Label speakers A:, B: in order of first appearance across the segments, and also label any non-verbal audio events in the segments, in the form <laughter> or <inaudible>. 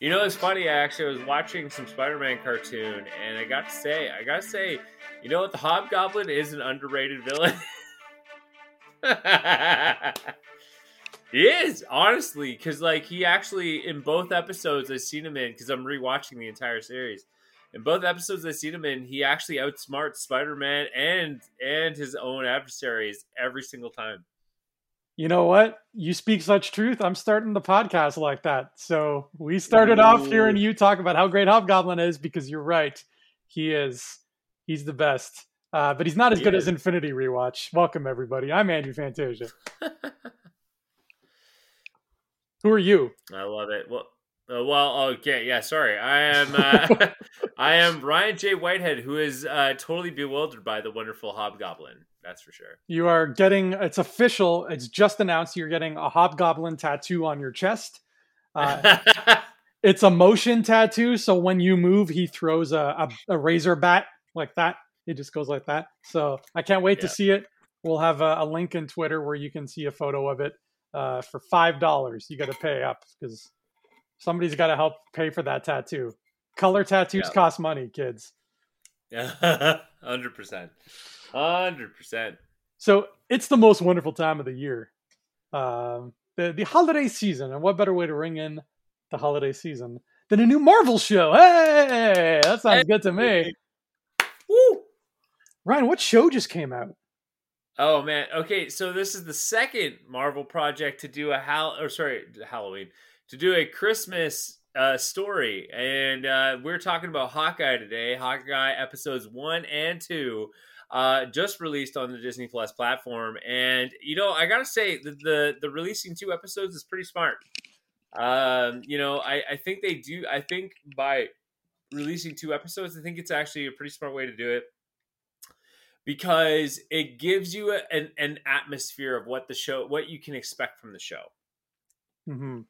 A: You know, it's funny. I actually was watching some Spider-Man cartoon, and I got to say, I got to say, you know what? The Hobgoblin is an underrated villain. <laughs> he is honestly, because like he actually in both episodes I've seen him in, because I'm rewatching the entire series. In both episodes I've seen him in, he actually outsmarts Spider-Man and and his own adversaries every single time.
B: You know what? You speak such truth. I'm starting the podcast like that. So we started Ooh. off hearing you talk about how great Hobgoblin is because you're right. He is. He's the best. Uh, but he's not as good as Infinity Rewatch. Welcome, everybody. I'm Andrew Fantasia. <laughs> Who are you?
A: I love it. Well, uh, well, okay, yeah. Sorry, I am. Uh, <laughs> I am Ryan J. Whitehead, who is uh, totally bewildered by the wonderful Hobgoblin. That's for sure.
B: You are getting. It's official. It's just announced. You're getting a Hobgoblin tattoo on your chest. Uh, <laughs> it's a motion tattoo, so when you move, he throws a, a, a, razor bat like that. It just goes like that. So I can't wait yeah. to see it. We'll have a, a, link in Twitter where you can see a photo of it. Uh, for five dollars, you got to pay up because somebody's got to help pay for that tattoo. Color tattoos yeah. cost money, kids.
A: Yeah, <laughs> hundred percent, hundred percent.
B: So it's the most wonderful time of the year, um, the the holiday season, and what better way to ring in the holiday season than a new Marvel show? Hey, that sounds hey. good to me. Woo! Ryan, what show just came out?
A: Oh man, okay, so this is the second Marvel project to do a Hal or sorry, Halloween to do a Christmas uh, story, and uh, we're talking about Hawkeye today. Hawkeye episodes one and two, uh, just released on the Disney Plus platform, and you know I gotta say the the, the releasing two episodes is pretty smart. Um, you know, I, I think they do. I think by releasing two episodes, I think it's actually a pretty smart way to do it because it gives you a, an, an atmosphere of what the show, what you can expect from the show. Mm-hmm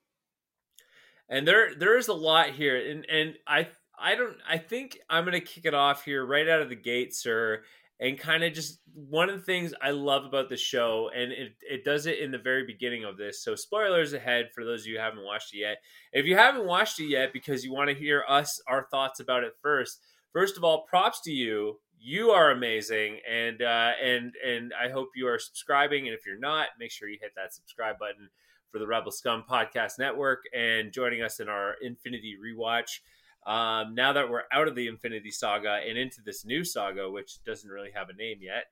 A: and there there is a lot here and and i i don't i think i'm gonna kick it off here right out of the gate sir and kind of just one of the things i love about the show and it, it does it in the very beginning of this so spoilers ahead for those of you who haven't watched it yet if you haven't watched it yet because you want to hear us our thoughts about it first first of all props to you you are amazing and uh and and i hope you are subscribing and if you're not make sure you hit that subscribe button for the Rebel Scum Podcast Network and joining us in our Infinity Rewatch. Um, now that we're out of the Infinity Saga and into this new saga, which doesn't really have a name yet,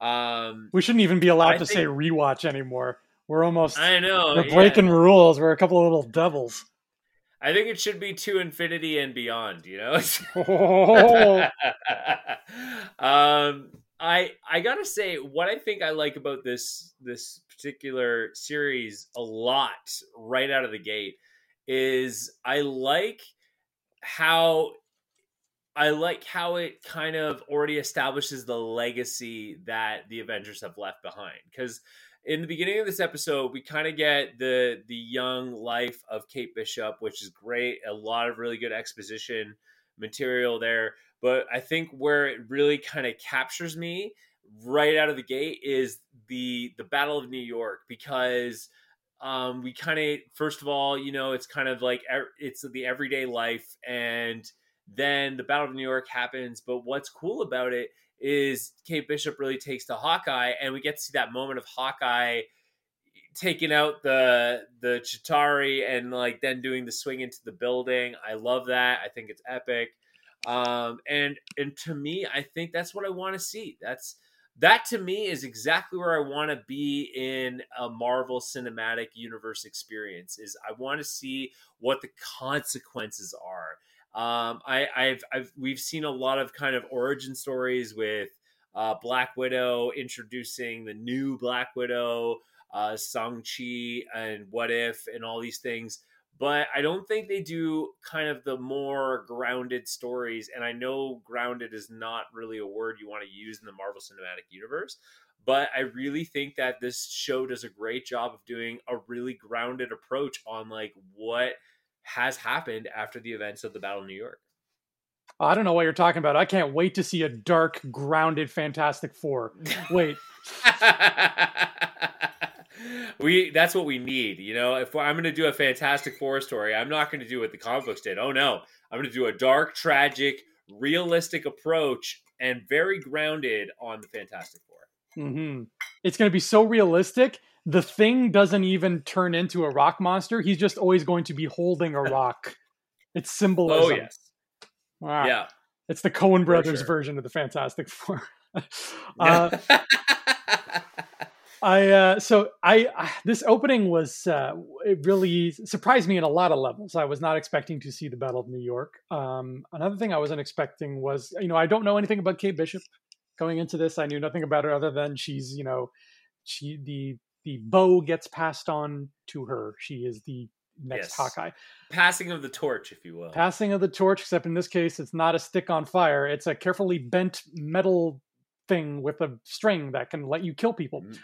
A: um,
B: we shouldn't even be allowed I to think, say rewatch anymore. We're almost
A: I know
B: we're breaking yeah. rules. We're a couple of little devils.
A: I think it should be to infinity and beyond. You know. oh. <laughs> um, I I gotta say what I think I like about this this particular series a lot right out of the gate is I like how I like how it kind of already establishes the legacy that the Avengers have left behind. Because in the beginning of this episode we kind of get the the young life of Kate Bishop which is great a lot of really good exposition material there. But I think where it really kind of captures me right out of the gate is the the Battle of New York because um, we kind of first of all, you know, it's kind of like it's the everyday life, and then the Battle of New York happens. But what's cool about it is Kate Bishop really takes to Hawkeye, and we get to see that moment of Hawkeye taking out the the Chitauri and like then doing the swing into the building. I love that. I think it's epic. Um, and and to me, I think that's what I want to see. That's that to me is exactly where I want to be in a Marvel Cinematic Universe experience. Is I want to see what the consequences are. Um, I, I've, I've, we've seen a lot of kind of origin stories with uh, Black Widow introducing the new Black Widow, uh, Shang Chi, and What If, and all these things but I don't think they do kind of the more grounded stories. And I know grounded is not really a word you want to use in the Marvel Cinematic Universe, but I really think that this show does a great job of doing a really grounded approach on like what has happened after the events of the Battle of New York.
B: Oh, I don't know what you're talking about. I can't wait to see a dark, grounded Fantastic Four. <laughs> Wait. <laughs>
A: we that's what we need. You know, if I'm going to do a Fantastic Four story, I'm not going to do what the comic books did. Oh no, I'm going to do a dark, tragic, realistic approach and very grounded on the Fantastic 4
B: mm-hmm. It's going to be so realistic. The thing doesn't even turn into a rock monster. He's just always going to be holding a <laughs> rock. it's symbolism.
A: Oh yes. Wow. Yeah.
B: It's the Coen Brothers sure. version of the Fantastic Four. <laughs> <laughs> uh, I uh, so I uh, this opening was uh, it really surprised me in a lot of levels. I was not expecting to see the Battle of New York. Um, another thing I wasn't expecting was you know I don't know anything about Kate Bishop going into this. I knew nothing about her other than she's you know she the the bow gets passed on to her. She is the next yes. Hawkeye.
A: Passing of the torch, if you will.
B: Passing of the torch, except in this case, it's not a stick on fire. It's a carefully bent metal thing with a string that can let you kill people. Mm.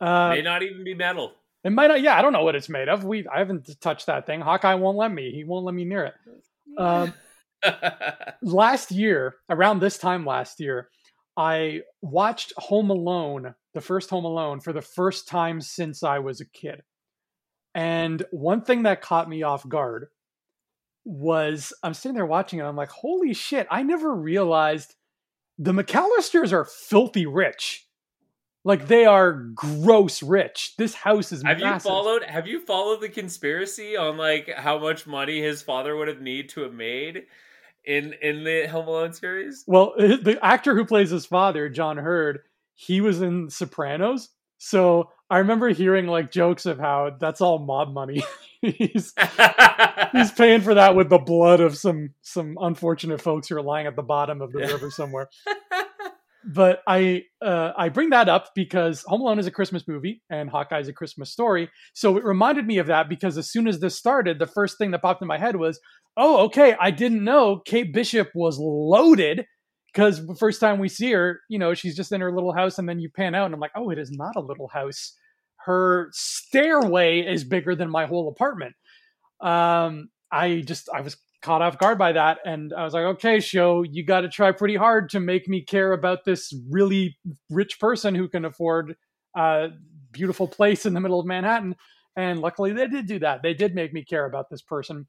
A: Uh, May not even be metal.
B: It might not. Yeah, I don't know what it's made of. We I haven't touched that thing. Hawkeye won't let me. He won't let me near it. Um, <laughs> last year, around this time last year, I watched Home Alone, the first Home Alone, for the first time since I was a kid. And one thing that caught me off guard was I'm sitting there watching it. I'm like, holy shit! I never realized the McAllisters are filthy rich. Like they are gross rich. This house is.
A: Have
B: massive.
A: you followed? Have you followed the conspiracy on like how much money his father would have need to have made in in the Home Alone series?
B: Well, <laughs> the actor who plays his father, John Heard, he was in Sopranos. So I remember hearing like jokes of how that's all mob money. <laughs> he's <laughs> he's paying for that with the blood of some some unfortunate folks who are lying at the bottom of the yeah. river somewhere but I uh, I bring that up because Home Alone is a Christmas movie and Hawkeye is a Christmas story. So it reminded me of that because as soon as this started, the first thing that popped in my head was, oh, okay, I didn't know Kate Bishop was loaded because the first time we see her, you know, she's just in her little house and then you pan out and I'm like, oh, it is not a little house. Her stairway is bigger than my whole apartment. Um, I just I was caught off guard by that and i was like okay show you got to try pretty hard to make me care about this really rich person who can afford a beautiful place in the middle of manhattan. And luckily they did do that. They did make me care about this person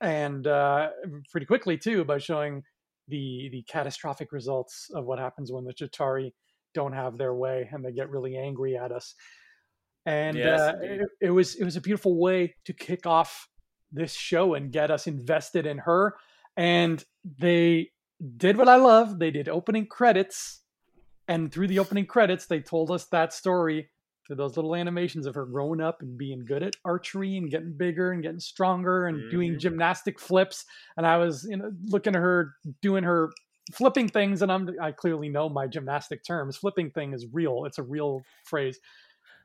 B: and uh, pretty quickly too by showing the the catastrophic results of what happens when the Chitauri don't have their way and they get really angry at us. And yes, uh, it, it was it was a beautiful way to kick off this show and get us invested in her. And they did what I love. They did opening credits. And through the opening credits, they told us that story through those little animations of her growing up and being good at archery and getting bigger and getting stronger and mm-hmm. doing gymnastic flips. And I was, you know, looking at her doing her flipping things, and I'm I clearly know my gymnastic terms. Flipping thing is real; it's a real phrase.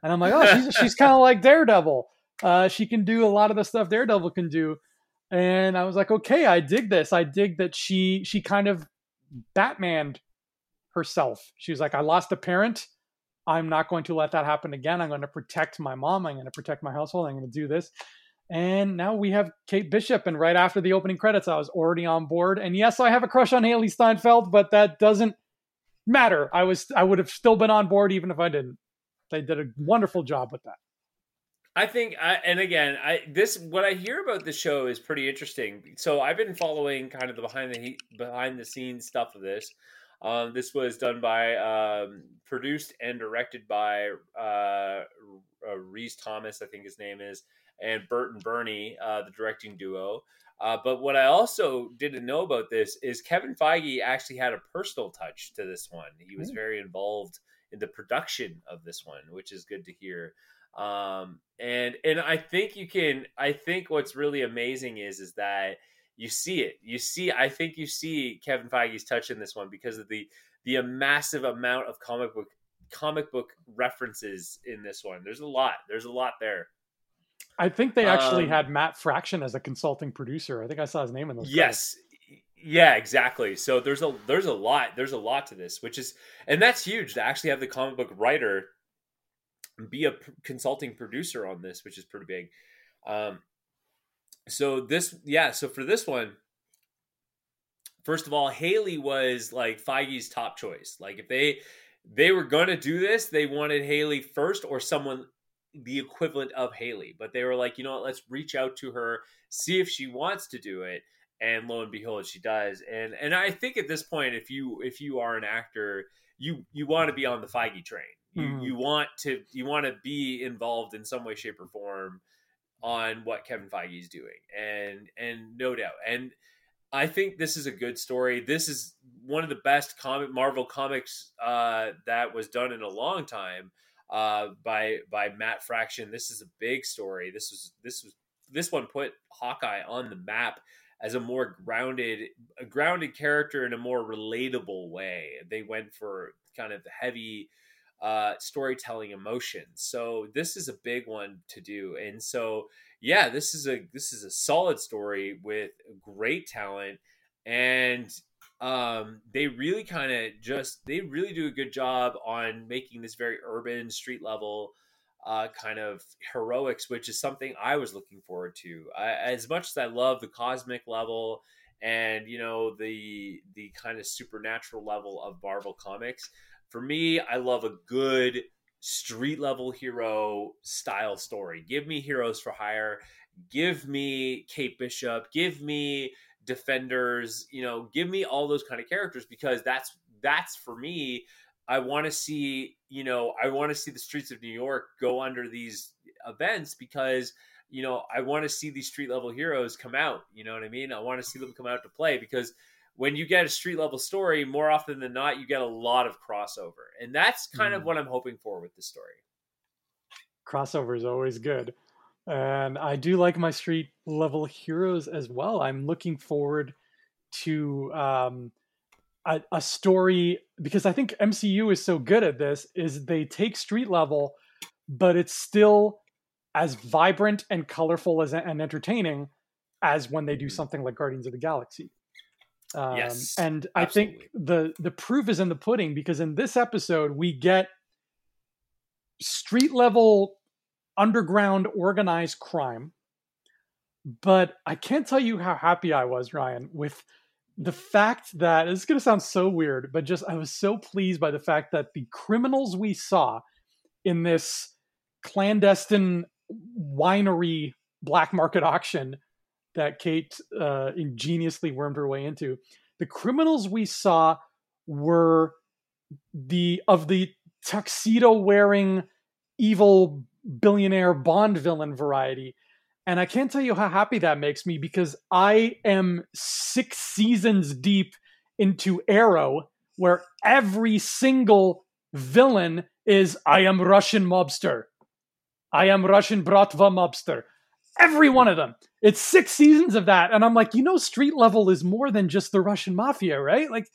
B: And I'm like, oh, she's she's <laughs> kind of like Daredevil. Uh, she can do a lot of the stuff Daredevil can do. And I was like, okay, I dig this. I dig that she she kind of Batmaned herself. She was like, I lost a parent. I'm not going to let that happen again. I'm going to protect my mom. I'm going to protect my household. I'm going to do this. And now we have Kate Bishop. And right after the opening credits, I was already on board. And yes, I have a crush on Hailee Steinfeld, but that doesn't matter. I was I would have still been on board even if I didn't. They did a wonderful job with that.
A: I think, I, and again, I this what I hear about the show is pretty interesting. So I've been following kind of the behind the behind the scenes stuff of this. Um, this was done by, um, produced and directed by uh, uh, Rhys Thomas, I think his name is, and Bert and Bertie, uh, the directing duo. Uh, but what I also didn't know about this is Kevin Feige actually had a personal touch to this one. He was very involved in the production of this one, which is good to hear. Um, and and I think you can. I think what's really amazing is is that you see it. You see. I think you see Kevin Feige's touch in this one because of the the massive amount of comic book comic book references in this one. There's a lot. There's a lot there.
B: I think they actually um, had Matt Fraction as a consulting producer. I think I saw his name in those.
A: Yes. Credits. Yeah, exactly. So there's a there's a lot there's a lot to this, which is and that's huge to actually have the comic book writer be a p- consulting producer on this, which is pretty big. Um, so this, yeah, so for this one, first of all, Hailee was like Feige's top choice. Like if they they were to do this, they wanted Hailee first or someone the equivalent of Hailee, but they were like, you know what, let's reach out to her, see if she wants to do it. And lo and behold, she does. And and I think at this point, if you if you are an actor, you you want to be on the Feige train. You mm-hmm. you want to you want to be involved in some way, shape, or form on what Kevin Feige is doing. And and no doubt. And I think this is a good story. This is one of the best comic Marvel comics uh, that was done in a long time uh, by by Matt Fraction. This is a big story. This was this was this one put Hawkeye on the map as a more grounded a grounded character in a more relatable way. They went for kind of the heavy uh, storytelling emotion. So this is a big one to do. And so yeah, this is a this is a solid story with great talent and um, they really kind of just they really do a good job on making this very urban street level uh, kind of heroics, which is something I was looking forward to. I, as much as I love the cosmic level and you know the the kind of supernatural level of Marvel comics, for me, I love a good street level hero style story. Give me heroes for hire. Give me Kate Bishop. Give me defenders you know give me all those kind of characters because that's that's for me i want to see you know i want to see the streets of new york go under these events because you know i want to see these street level heroes come out you know what i mean i want to see them come out to play because when you get a street level story more often than not you get a lot of crossover and that's kind mm. of what i'm hoping for with this story
B: crossover is always good and I do like my street level heroes as well. I'm looking forward to um, a, a, story because I think MCU is so good at this. Is they take street level, but it's still as vibrant and colorful as and entertaining as when they do mm-hmm. something like Guardians of the Galaxy. Um, yes, and I absolutely. think the the proof is in the pudding because in this episode we get street level underground organized crime. But I can't tell you how happy I was, Ryan, with the fact that it's going to sound so weird, but just I was so pleased by the fact that the criminals we saw in this clandestine winery black market auction that Kate uh, ingeniously wormed her way into, the criminals we saw were the of the tuxedo wearing evil billionaire Bond villain variety. And I can't tell you how happy that makes me because I am six seasons deep into Arrow, where every single villain is I am Russian mobster. I am Russian Bratva mobster. Every one of them. It's six seasons of that. And I'm like, you know, street level is more than just the Russian mafia, right? Like,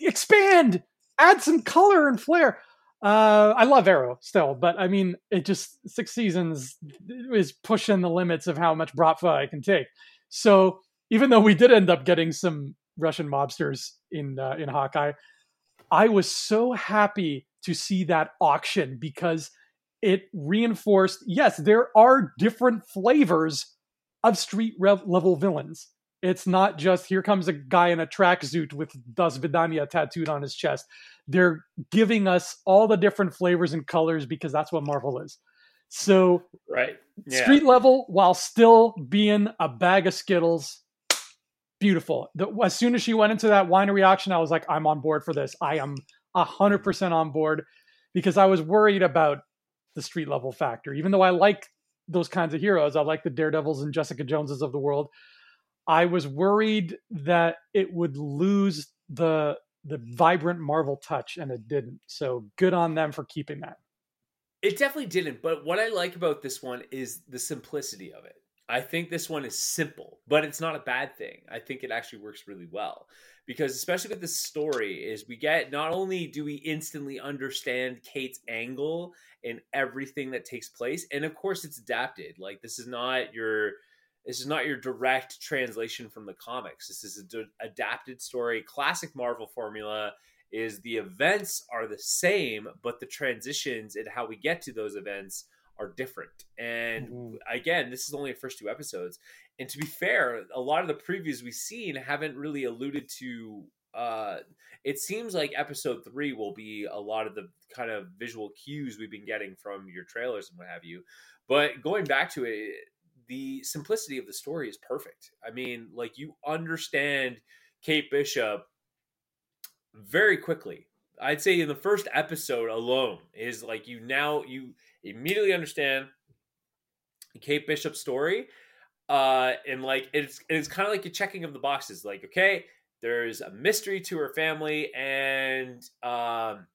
B: expand, add some color and flair. Uh, I love Arrow still, but I mean, it just six seasons is pushing the limits of how much Bratva I can take. So even though we did end up getting some Russian mobsters in uh, in Hawkeye, I was so happy to see that auction because it reinforced. Yes, there are different flavors of street rev- level villains. It's not just here comes a guy in a tracksuit with Das Vidania tattooed on his chest. They're giving us all the different flavors and colors because that's what Marvel is. So,
A: right,
B: yeah. street level while still being a bag of Skittles. Beautiful. The, as soon as she went into that winery auction, I was like, I'm on board for this. I am hundred percent on board because I was worried about the street level factor. Even though I like those kinds of heroes, I like the Daredevils and Jessica Joneses of the world. I was worried that it would lose the the vibrant Marvel touch, and it didn't. So good on them for keeping that.
A: It definitely didn't. But what I like about this one is the simplicity of it. I think this one is simple, but it's not a bad thing. I think it actually works really well because, especially with the story, is we get not only do we instantly understand Kate's angle in everything that takes place, and of course it's adapted. Like this is not your this is not your direct translation from the comics. This is an adapted story. Classic Marvel formula is the events are the same, but the transitions and how we get to those events are different. And mm-hmm. again, this is only the first two episodes. And to be fair, a lot of the previews we've seen haven't really alluded to uh it seems like episode three will be a lot of the kind of visual cues we've been getting from your trailers and what have you. But going back to it, the simplicity of the story is perfect. I mean, like you understand Kate Bishop very quickly. I'd say in the first episode alone is like you now you immediately understand Kate Bishop's story. Uh, and like it's it's kind of like a checking of the boxes. Like, okay, there's a mystery to her family, and um,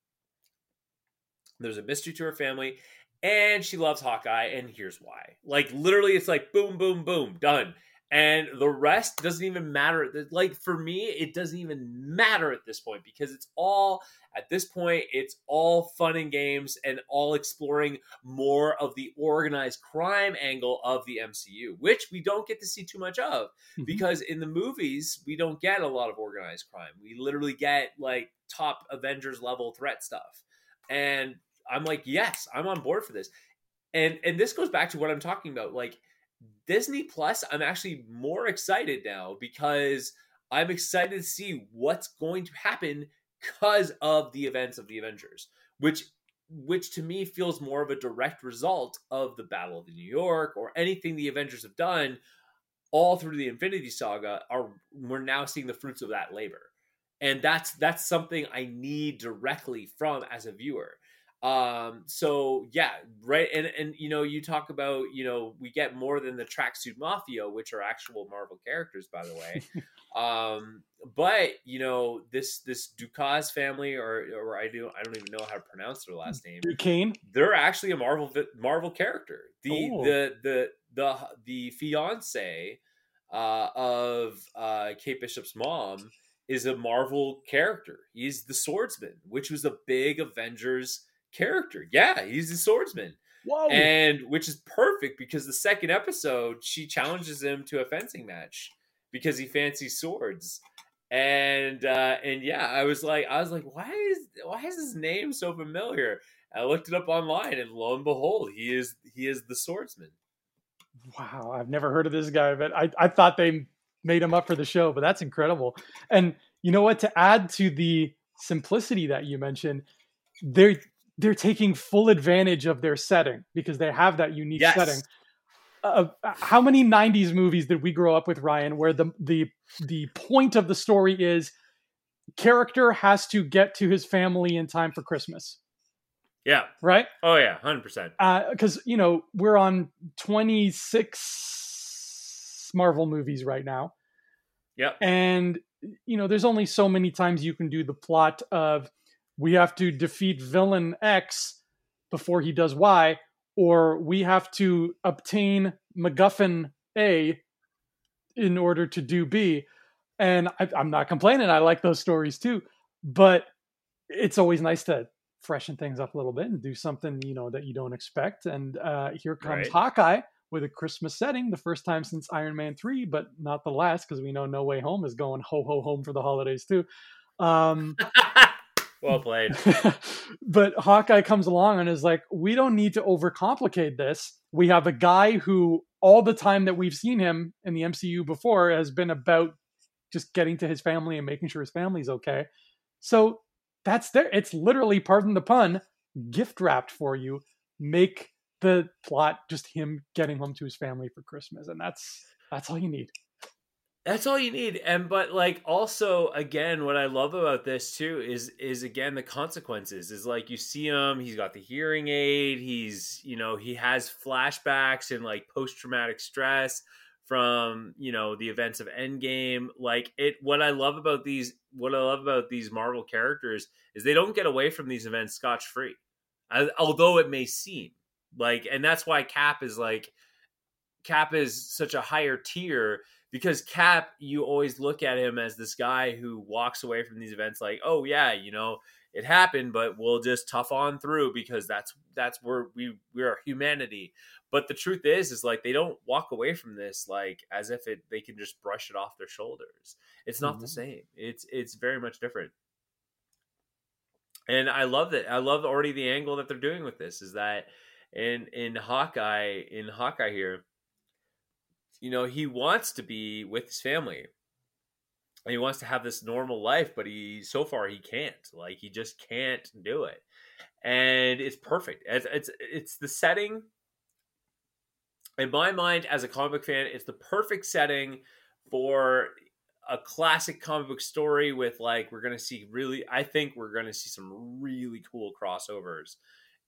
A: there's a mystery to her family, and she loves Hawkeye, and here's why. Like literally, it's like boom, boom, boom, done. And the rest doesn't even matter. Like for me, it doesn't even matter at this point because it's all at this point, it's all fun and games and all exploring more of the organized crime angle of the MCU, which we don't get to see too much of mm-hmm. because in the movies, we don't get a lot of organized crime. We literally get like top Avengers level threat stuff. And I'm like, yes, I'm on board for this. And and this goes back to what I'm talking about. Like Disney Plus, I'm actually more excited now because I'm excited to see what's going to happen because of the events of the Avengers, which which to me feels more of a direct result of the Battle of New York or anything the Avengers have done all through the Infinity Saga are we're now seeing the fruits of that labor. And that's that's something I need directly from as a viewer. Um, so yeah, right. And, and, you know, you talk about, you know, we get more than the tracksuit mafia, which are actual Marvel characters, by the way. <laughs> um, but you know, this, this Dukas family, or, or I do, I don't even know how to pronounce their last name.
B: Duquesne.
A: They're actually a Marvel, Marvel character. The, oh. the, the, the, the fiance, uh, of, uh, Kate Bishop's mom is a Marvel character. He's the swordsman, which was a big Avengers character. Yeah, he's a swordsman. Whoa. And which is perfect because the second episode, she challenges him to a fencing match because he fancies swords. And uh and yeah, I was like I was like, why is why is his name so familiar? I looked it up online and lo and behold, he is he is the swordsman.
B: Wow, I've never heard of this guy, but I, I thought they made him up for the show, but that's incredible. And you know what? To add to the simplicity that you mentioned, there they're taking full advantage of their setting because they have that unique yes. setting. Uh, uh how many 90s movies did we grow up with Ryan where the the the point of the story is character has to get to his family in time for Christmas.
A: Yeah.
B: Right?
A: Oh yeah, 100%.
B: Uh cuz you know, we're on 26 Marvel movies right now.
A: Yeah.
B: And you know, there's only so many times you can do the plot of we have to defeat villain X before he does Y, or we have to obtain MacGuffin A in order to do B. And I, am not complaining. I like those stories too, but it's always nice to freshen things up a little bit and do something you know that you don't expect. And uh, here comes right. Hawkeye with a Christmas setting, the first time since Iron Man three, but not the last because we know No Way Home is going ho ho home for the holidays too. Um, <laughs>
A: well played. <laughs>
B: but Hawkeye comes along and is like, we don't need to overcomplicate this. We have a guy who, all the time that we've seen him in the MCU before, has been about just getting to his family and making sure his family's okay. So that's there. It's literally, pardon the pun, gift wrapped for you. Make the plot just him getting home to his family for Christmas, and that's that's all you need.
A: That's all you need. And but like also again what I love about this too is is again the consequences. Is like you see him, he's got the hearing aid, he's, you know, he has flashbacks and like post traumatic stress from, you know, the events of Endgame. Like it what I love about these what I love about these Marvel characters is they don't get away from these events scotch free. Although it may seem like and that's why Cap is like Cap is such a higher tier because Cap, you always look at him as this guy who walks away from these events like, oh yeah, you know, it happened, but we'll just tough on through because that's that's where we we are humanity. But the truth is, is like they don't walk away from this like as if it they can just brush it off their shoulders. It's not mm-hmm. the same. It's it's very much different. And I love that. I love already the angle that they're doing with this is that in in Hawkeye in Hawkeye here you know, he wants to be with his family. and he wants to have this normal life, but he so far he can't. Like he just can't do it, and it's perfect. It's it's, it's the setting. In my mind, as a comic fan, it's the perfect setting for a classic comic book story with like we're gonna see really i think we're gonna see some really cool crossovers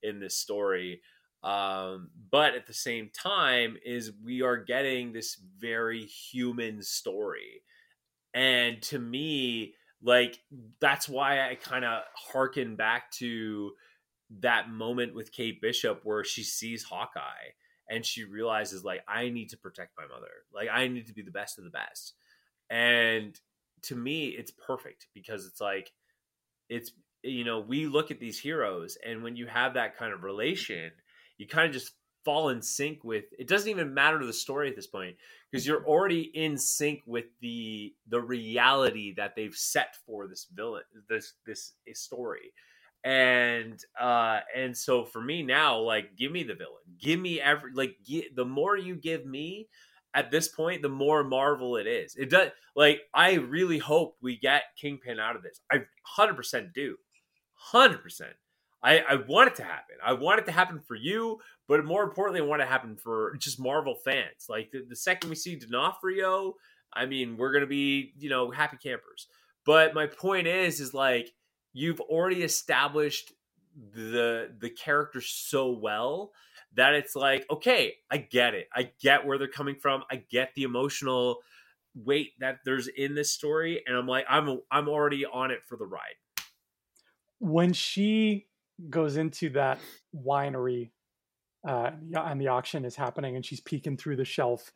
A: in this story um, but at the same time is we are getting this very human story. And to me like that's why i kind of harken back to that moment with kate bishop where she sees hawkeye and she realizes like i need to protect my mother. Like i need to be the best of the best. And to me it's perfect because it's like it's you know we look at these heroes and when you have that kind of relation you kind of just fall in sync with it doesn't even matter to the story at this point because you're already in sync with the the reality that they've set for this villain this this story and uh and so for me now like give me the villain give me every like the more you give me at this point, the more Marvel it is. It does like I really hope we get Kingpin out of this. I hundred percent do, hundred percent. I I want it to happen. I want it to happen for you, but more importantly, I want it to happen for just Marvel fans. Like the, the second we see D'Onofrio, I mean, we're gonna be you know happy campers. But my point is, is like you've already established the the character so well that it's like, okay, I get it. I get where they're coming from. I get the emotional weight that there's in this story, and I'm like, I'm I'm already on it for the ride.
B: When she goes into that winery, uh, and the auction is happening, and she's peeking through the shelf.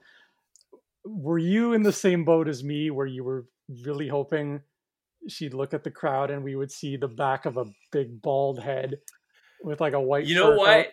B: Were you in the same boat as me, where you were really hoping she'd look at the crowd and we would see the back of a big bald head with like a white?
A: You know what?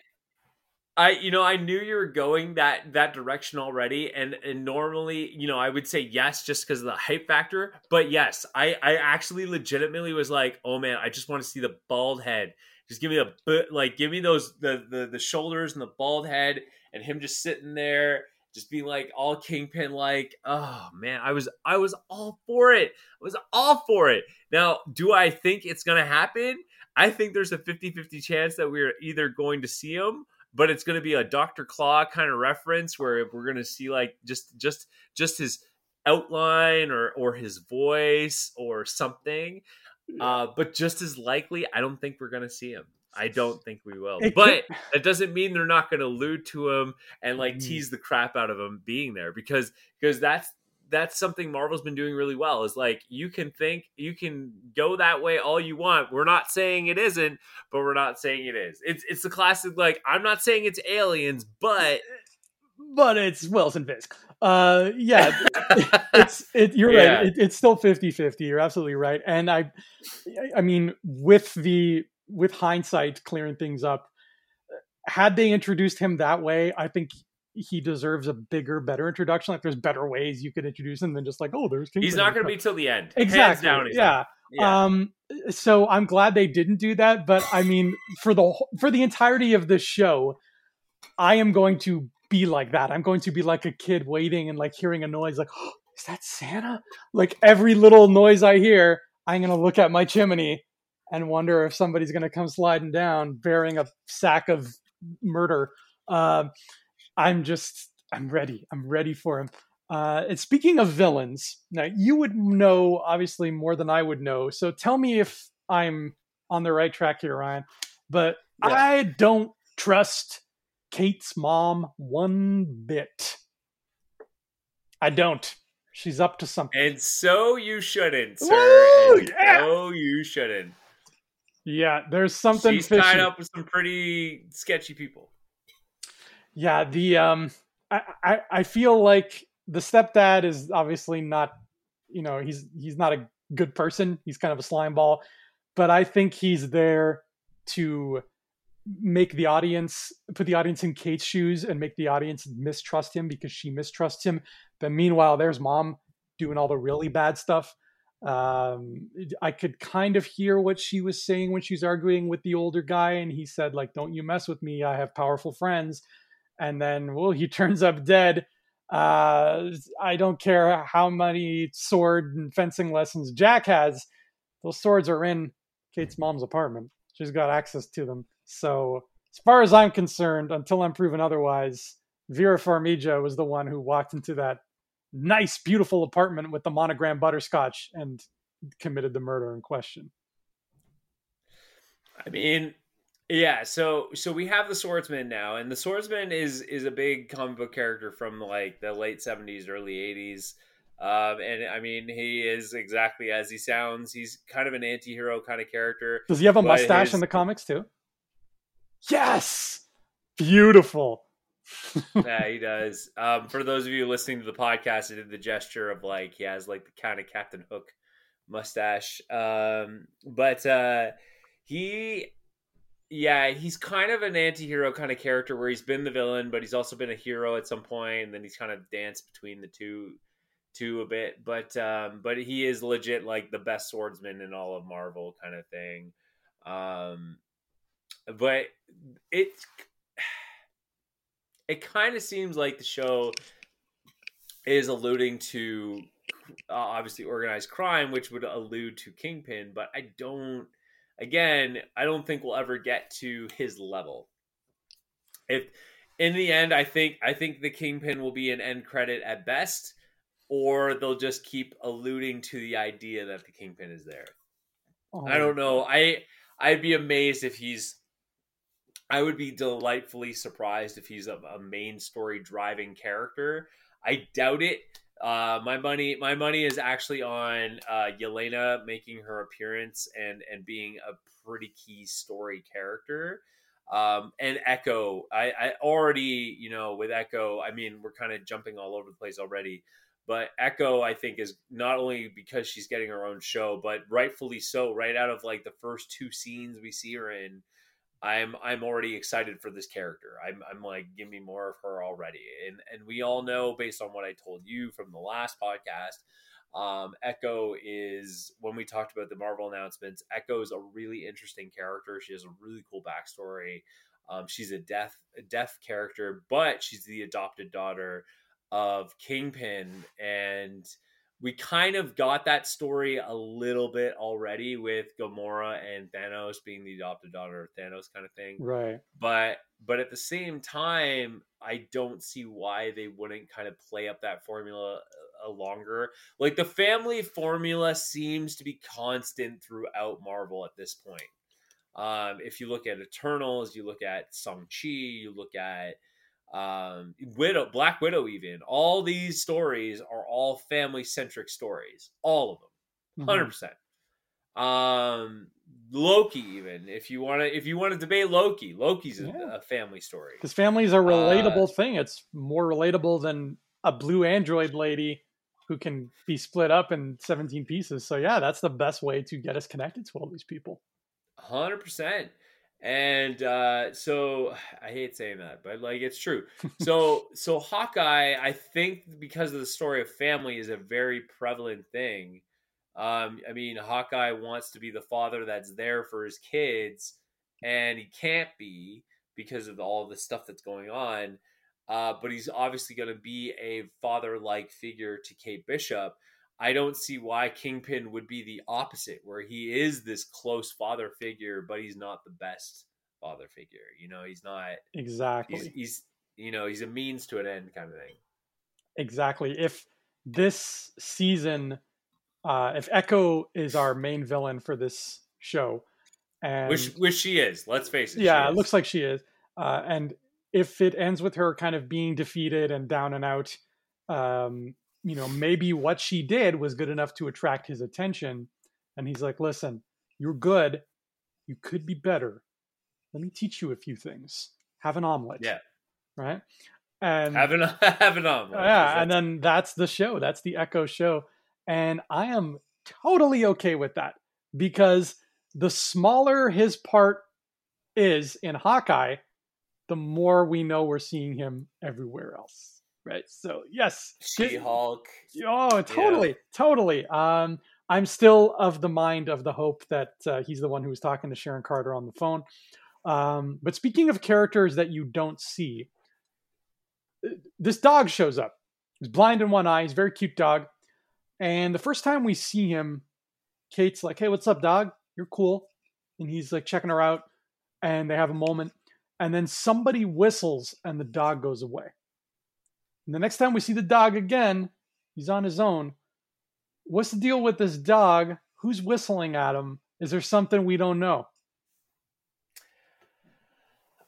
A: I you know I knew you were going that that direction already, and and normally you know I would say yes just because of the hype factor, but yes, I I actually legitimately was like, oh man, I just want to see the bald head. Just give me the like, give me those the the the shoulders and the bald head, and him just sitting there, just being like all kingpin like. Oh man, I was I was all for it. I was all for it. Now, do I think it's gonna happen? I think there's a 50-50 chance that we're either going to see him but it's going to be a Dr. Claw kind of reference where if we're going to see like just just just his outline or or his voice or something. Uh, but just as likely, I don't think we're going to see him. I don't think we will. It but could... <laughs> that doesn't mean they're not going to allude to him and like mm. tease the crap out of him being there because because that's that's something Marvel's been doing really well. Is like you can think you can go that way all you want. We're not saying it isn't, but we're not saying it is. It's it's the classic like I'm not saying it's aliens, but
B: but it's Wilson Fisk. Uh yeah, <laughs> it's it you're yeah. right. It, it's still 50-50. You're absolutely right. And I I mean with the with hindsight clearing things up had they introduced him that way, I think he deserves a bigger, better introduction. Like there's better ways you could introduce him than just like, oh, there's
A: He's not going to be till the end.
B: Exactly. Down, yeah. yeah. Um. So I'm glad they didn't do that. But I mean, for the for the entirety of this show, I am going to be like that. I'm going to be like a kid waiting and like hearing a noise, like, oh, <gasps> is that Santa? Like every little noise I hear, I'm going to look at my chimney and wonder if somebody's going to come sliding down bearing a sack of murder. Uh, I'm just I'm ready. I'm ready for him. Uh, and speaking of villains, now you would know obviously more than I would know. So tell me if I'm on the right track here, Ryan. But yeah. I don't trust Kate's mom one bit. I don't. She's up to something.
A: And so you shouldn't, sir. Woo, yeah. so you shouldn't.
B: Yeah, there's something.
A: She's fishy. tied up with some pretty sketchy people.
B: Yeah, the um, I, I I feel like the stepdad is obviously not, you know, he's he's not a good person. He's kind of a slime ball, but I think he's there to make the audience put the audience in Kate's shoes and make the audience mistrust him because she mistrusts him. But meanwhile, there's mom doing all the really bad stuff. Um, I could kind of hear what she was saying when she's arguing with the older guy, and he said, like, "Don't you mess with me? I have powerful friends." and then well he <laughs> turns up dead Uh, I don't care how many sword and fencing lessons Jack has; those swords are in Kate's mom's apartment. She's got access to them. So, as far as I'm concerned, until I'm proven otherwise, Vera Farmiga was the one who walked into that nice, beautiful apartment with the monogram butterscotch and committed the murder in question.
A: I mean, yeah. So so we have the swordsman now, and the swordsman is is a big comic book character from like the late seventies, early eighties. Um, and I mean, he is exactly as he sounds. He's kind of an anti-hero kind of character.
B: Does he have a mustache his... in the comics too? Yes, beautiful. <laughs>
A: yeah, he does. Um, for those of you listening to the podcast, I did the gesture of like he has like the kind of Captain Hook mustache. Um, but uh, he, yeah, he's kind of an anti-hero kind of character where he's been the villain, but he's also been a hero at some point, and then he's kind of danced between the two, two a bit. But um, but he is legit like the best swordsman in all of Marvel, kind of thing. Um, but it it kind of seems like the show is alluding to uh, obviously organized crime, which would allude to Kingpin, but I don't. Again, I don't think we'll ever get to his level. If in the end, I think I think the Kingpin will be an end credit at best, or they'll just keep alluding to the idea that the Kingpin is there. Oh. I don't know. I I'd be amazed if he's I would be delightfully surprised if he's a, a main story driving character. I doubt it. Uh, my money, my money is actually on uh, Yelena making her appearance and and being a pretty key story character. Um, and Echo, I, I already, you know, with Echo, I mean, we're kind of jumping all over the place already. But Echo, I think, is not only because she's getting her own show, but rightfully so. Right out of like the first two scenes we see her in, I'm I'm already excited for this character. I'm I'm like, give me more of her already. And and we all know based on what I told you from the last podcast, um, Echo is when we talked about the Marvel announcements. Echo is a really interesting character. She has a really cool backstory. Um, she's a deaf a deaf character, but she's the adopted daughter of Kingpin, and we kind of got that story a little bit already with Gamora and Thanos being the adopted daughter of Thanos kind of thing.
B: Right.
A: But but at the same time, I don't see why they wouldn't kind of play up that formula a uh, longer. Like the family formula seems to be constant throughout Marvel at this point. Um, if you look at Eternals, you look at Shang-Chi, you look at um, Widow, Black Widow, even all these stories are all family centric stories, all of them, 100 mm-hmm. percent. Um, Loki, even if you want to, if you want to debate Loki, Loki's yeah. a, family story
B: because family is a relatable uh, thing. It's more relatable than a blue android lady who can be split up in 17 pieces. So yeah, that's the best way to get us connected to all these people.
A: Hundred percent. And uh, so <sighs> I hate saying that, but like it's true. <laughs> So so Hawkeye, I think because of the story of family is a very prevalent thing. Um, I mean, Hawkeye wants to be the father that's there for his kids, and he can't be because of all the stuff that's going on. Uh, but he's obviously going to be a father-like figure to Kate Bishop. I don't see why Kingpin would be the opposite, where he is this close father figure, but he's not the best father figure. You know, he's not
B: exactly.
A: He's, he's you know he's a means to an end kind of thing.
B: Exactly. If this season, uh, if Echo is our main villain for this show, and
A: which which she is, let's face it.
B: Yeah, it looks like she is. Uh, and if it ends with her kind of being defeated and down and out, um, you know, maybe what she did was good enough to attract his attention. And he's like, listen, you're good. You could be better. Let me teach you a few things. Have an omelet.
A: Yeah.
B: Right. And
A: have an, <laughs> have an omelet.
B: Yeah. And then that's the show. That's the Echo show. And I am totally okay with that because the smaller his part is in Hawkeye, the more we know we're seeing him everywhere else right? So yes,
A: She Hulk.
B: Oh, totally, yeah. totally. Um, I'm still of the mind of the hope that uh, he's the one who was talking to Sharon Carter on the phone. Um, but speaking of characters that you don't see, uh, this dog shows up He's blind in one eye. He's a very cute dog. And the first time we see him, Kate's like, "Hey, what's up, dog? You're cool." And he's like checking her out, and they have a moment. And then somebody whistles, and the dog goes away. And the next time we see the dog again, he's on his own. What's the deal with this dog? Who's whistling at him? Is there something we don't know?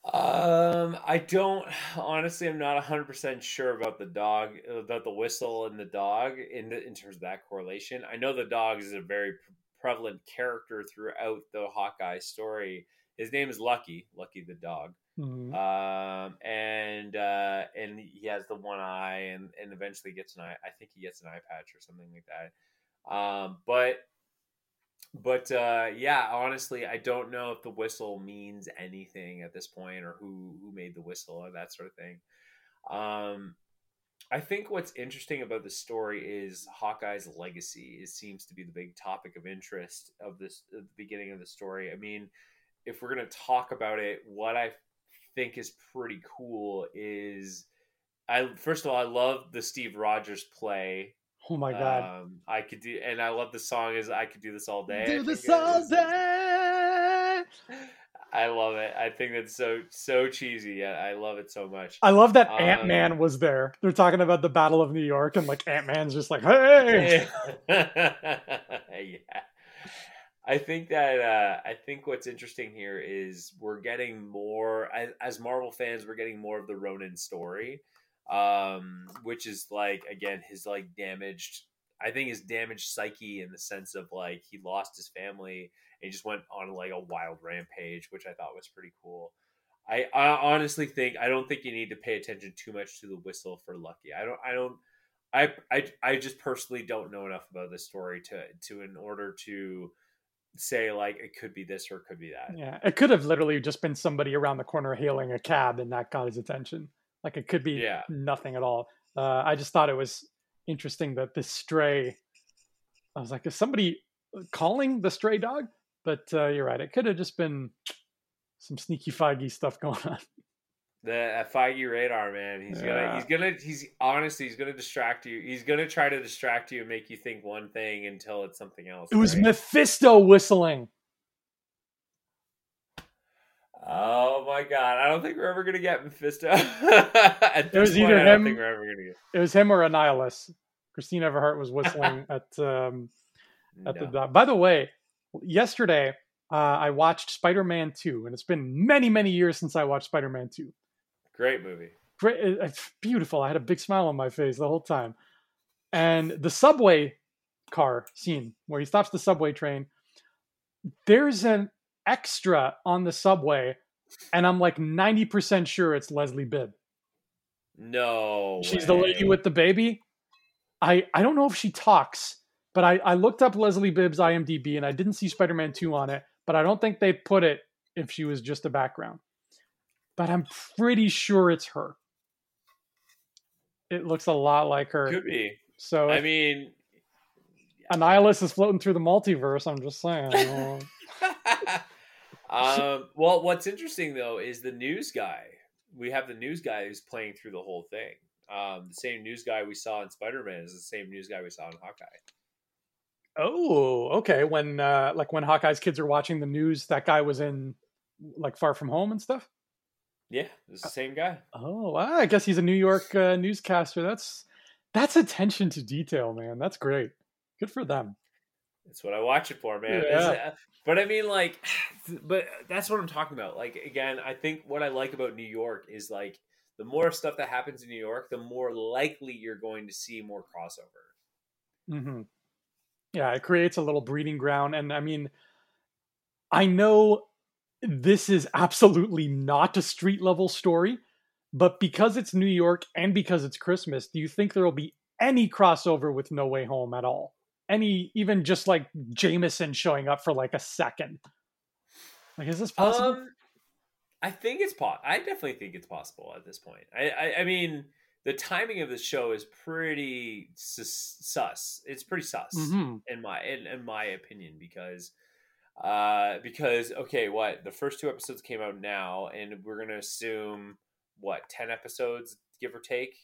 A: Um, I don't honestly. I'm not 100 percent sure about the dog, about the whistle and the dog in the, in terms of that correlation. I know the dog is a very prevalent character throughout the Hawkeye story. His name is Lucky, Lucky the dog. Mm-hmm. Um, and uh, and he has the one eye, and and eventually gets an eye. I think he gets an eye patch or something like that. Um, but but uh, yeah, honestly, I don't know if the whistle means anything at this point, or who who made the whistle, or that sort of thing. Um, I think what's interesting about the story is Hawkeye's legacy. It seems to be the big topic of interest of this at the beginning of the story. I mean, if we're going to talk about it, what I think is pretty cool is I first of all I love the Steve Rogers play
B: Oh my god!
A: Um, I could do, and I love the song. Is I could do this all day.
B: Do this all day.
A: I love it. I think that's so so cheesy. I love it so much.
B: I love that um, Ant Man was there. They're talking about the Battle of New York, and like Ant Man's just like, <laughs> "Hey." <laughs>
A: yeah. I think that uh, I think what's interesting here is we're getting more as, Marvel fans. We're getting more of the Ronin story um, which is like again his like damaged. I think his damaged psyche in the sense of like he lost his family and he just went on like a wild rampage, which I thought was pretty cool. I, I honestly think I don't think you need to pay attention too much to the whistle for Lucky. I don't I don't I I I just personally don't know enough about this story to to in order to say like it could be this or it could be that.
B: Yeah, it could have literally just been somebody around the corner hailing a cab and that got his attention. Like it could be yeah. nothing at all. Uh, I just thought it was interesting that this stray. I was like, is somebody calling the stray dog? But uh, you're right. It could have just been some sneaky Feige stuff <laughs> going on.
A: The Feige radar, man. He's yeah. gonna. He's gonna. He's honestly. He's gonna distract you. He's gonna try to distract you and make you think one thing until it's something else.
B: It was Mephisto whistling.
A: Oh my god! I don't think we're ever gonna get Mephisto. <laughs> it was point, either him.
B: It was him or Annihilus. Christine Everhart was whistling <laughs> at um, at no. the. By the way, yesterday uh, I watched Spider Man Two, and it's been many many years since I watched Spider Man Two.
A: Great movie.
B: Great, it's beautiful. I had a big smile on my face the whole time. And the subway car scene where he stops the subway train. There's an extra on the subway, and I'm like 90% sure it's Leslie Bibb.
A: No.
B: She's way. the lady with the baby. I, I don't know if she talks, but I, I looked up Leslie Bibb's IMDb and I didn't see Spider Man 2 on it, but I don't think they put it if she was just a background. But I'm pretty sure it's her. It looks a lot like her.
A: Could be.
B: So
A: I mean,
B: Annihilus is floating through the multiverse. I'm just saying. <laughs> <laughs>
A: Um, well, what's interesting though is the news guy. We have the news guy who's playing through the whole thing. Um, the same news guy we saw in Spider Man is the same news guy we saw in Hawkeye.
B: Oh, okay. When uh, like when Hawkeye's kids are watching the news, that guy was in like Far From Home and stuff.
A: Yeah, it's the same guy.
B: Oh, well, I guess he's a New York uh, newscaster. That's that's attention to detail, man. That's great. Good for them.
A: That's what I watch it for, man. Yeah. Uh, but I mean, like, <sighs> but that's what I'm talking about. Like, again, I think what I like about New York is like the more stuff that happens in New York, the more likely you're going to see more crossover.
B: Mm-hmm. Yeah, it creates a little breeding ground, and I mean, I know this is absolutely not a street level story, but because it's New York and because it's Christmas, do you think there will be any crossover with No Way Home at all? any even just like Jameson showing up for like a second. Like, is this possible? Um,
A: I think it's po- I definitely think it's possible at this point. I, I, I mean, the timing of the show is pretty sus. sus. It's pretty sus mm-hmm. in my in, in my opinion because uh because okay what the first two episodes came out now and we're gonna assume what 10 episodes give or take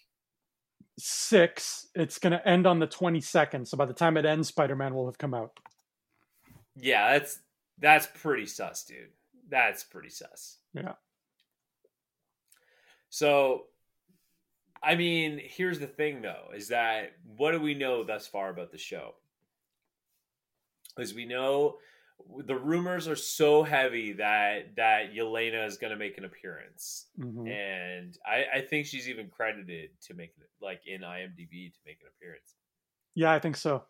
B: six. It's to end on the 22nd. So by the time it ends, Spider Man will have come out.
A: Yeah, that's that's pretty sus, dude. That's pretty sus.
B: Yeah.
A: So, I mean, here's the thing, though, is that what do we know thus far about the show? As we know the rumors are so heavy that that Yelena is going to make an appearance, mm-hmm. and I, I think she's even credited to make it like in IMDb to make an appearance.
B: Yeah, I think so.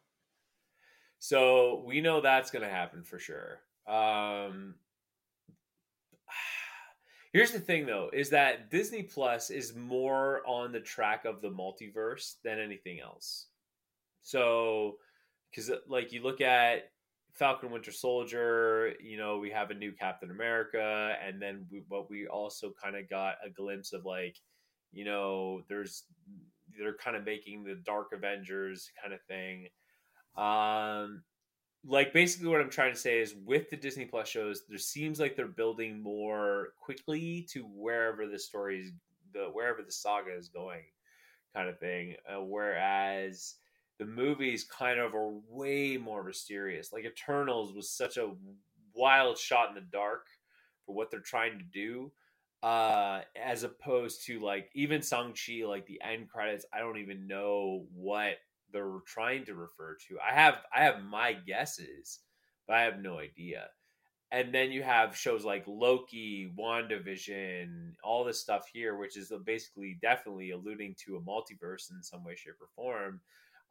A: So we know that's going to happen for sure. Um, <sighs> here's the thing, though, is that Disney Plus is more on the track of the multiverse than anything else. So, because like you look at Falcon Winter Soldier, you know, we have a new Captain America, and then we, but we also kind of got a glimpse of like, you know, there's they're kind of making the Dark Avengers kind of thing. Um, like basically what I'm trying to say is with the Disney Plus shows, there seems like they're building more quickly to wherever the stories, the wherever the saga is going, kind of thing. Uh, whereas the movies kind of are way more mysterious. Like Eternals was such a wild shot in the dark for what they're trying to do. Uh, as opposed to like even Shang-Chi, like the end credits, I don't even know what they're trying to refer to. I have I have my guesses, but I have no idea. And then you have shows like Loki, WandaVision, all this stuff here, which is basically definitely alluding to a multiverse in some way, shape, or form.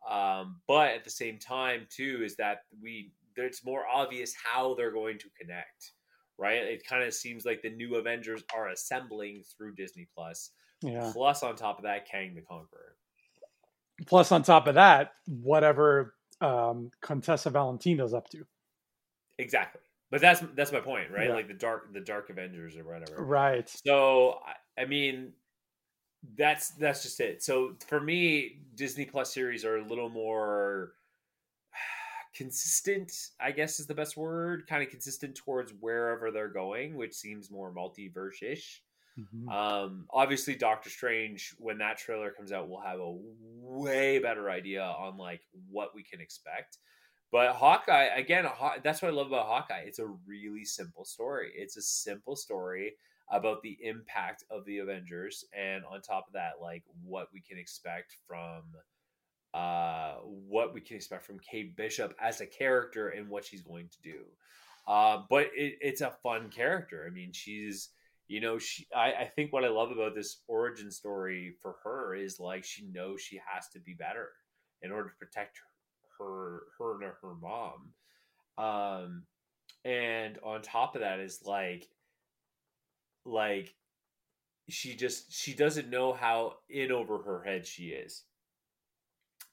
A: Um, but at the same time, too, is that we it's more obvious how they're going to connect, right? It kind of seems like the new Avengers are assembling through Disney Plus. Yeah. Plus, on top of that, Kang the Conqueror.
B: Plus, on top of that, whatever um, Contessa Valentina's up to.
A: Exactly, but that's that's my point, right? Yeah. Like the dark the Dark Avengers or whatever.
B: Right.
A: So, I mean, that's that's just it. So for me, Disney Plus series are a little more <sighs> consistent, I guess is the best word, kind of consistent towards wherever they're going, which seems more multiverse ish. Mm-hmm. Um, obviously, Doctor Strange, when that trailer comes out, we'll have a way better idea on like what we can expect. But Hawkeye, again, that's what I love about Hawkeye. It's a really simple story. It's a simple story about the impact of the Avengers, and on top of that, like what we can expect from uh what we can expect from Kate Bishop as a character and what she's going to do. Uh, but it, it's a fun character. I mean, she's you know she I, I think what I love about this origin story for her is like she knows she has to be better in order to protect her her and her mom. Um, and on top of that is like like she just she doesn't know how in over her head she is.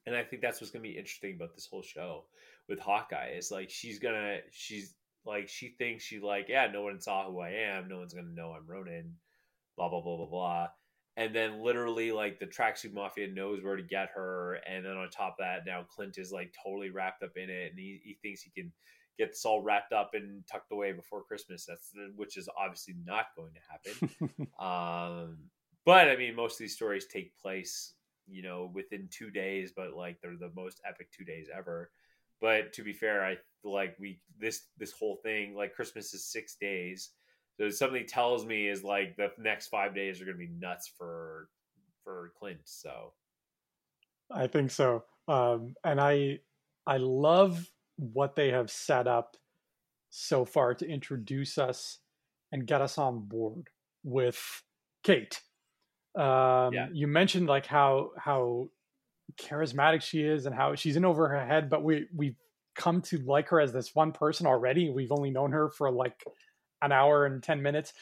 A: And i think that's what's gonna be interesting about this whole show with hawkeye is like she's gonna she's like she thinks she like yeah no one saw who i am no one's gonna know i'm ronin blah blah blah blah blah. And then literally like the tracksuit mafia knows where to get her. And then on top of that now clint is like totally wrapped up in it and he, he thinks he can get this all wrapped up and tucked away before Christmas. That's which is obviously not going to happen. <laughs> um, but I mean, most of these stories take place, you know, within two days, but like they're the most epic two days ever. But to be fair, I like we this this whole thing like Christmas is six days, so something tells me is like the next five days are going to be nuts for for Clint. So
B: I think so, um, and I I love what they have set up so far to introduce us and get us on board with Kate. Um, yeah. You mentioned like how how charismatic she is and how she's in over her head, but we we've come to like her as this one person already. We've only known her for like an hour and ten minutes.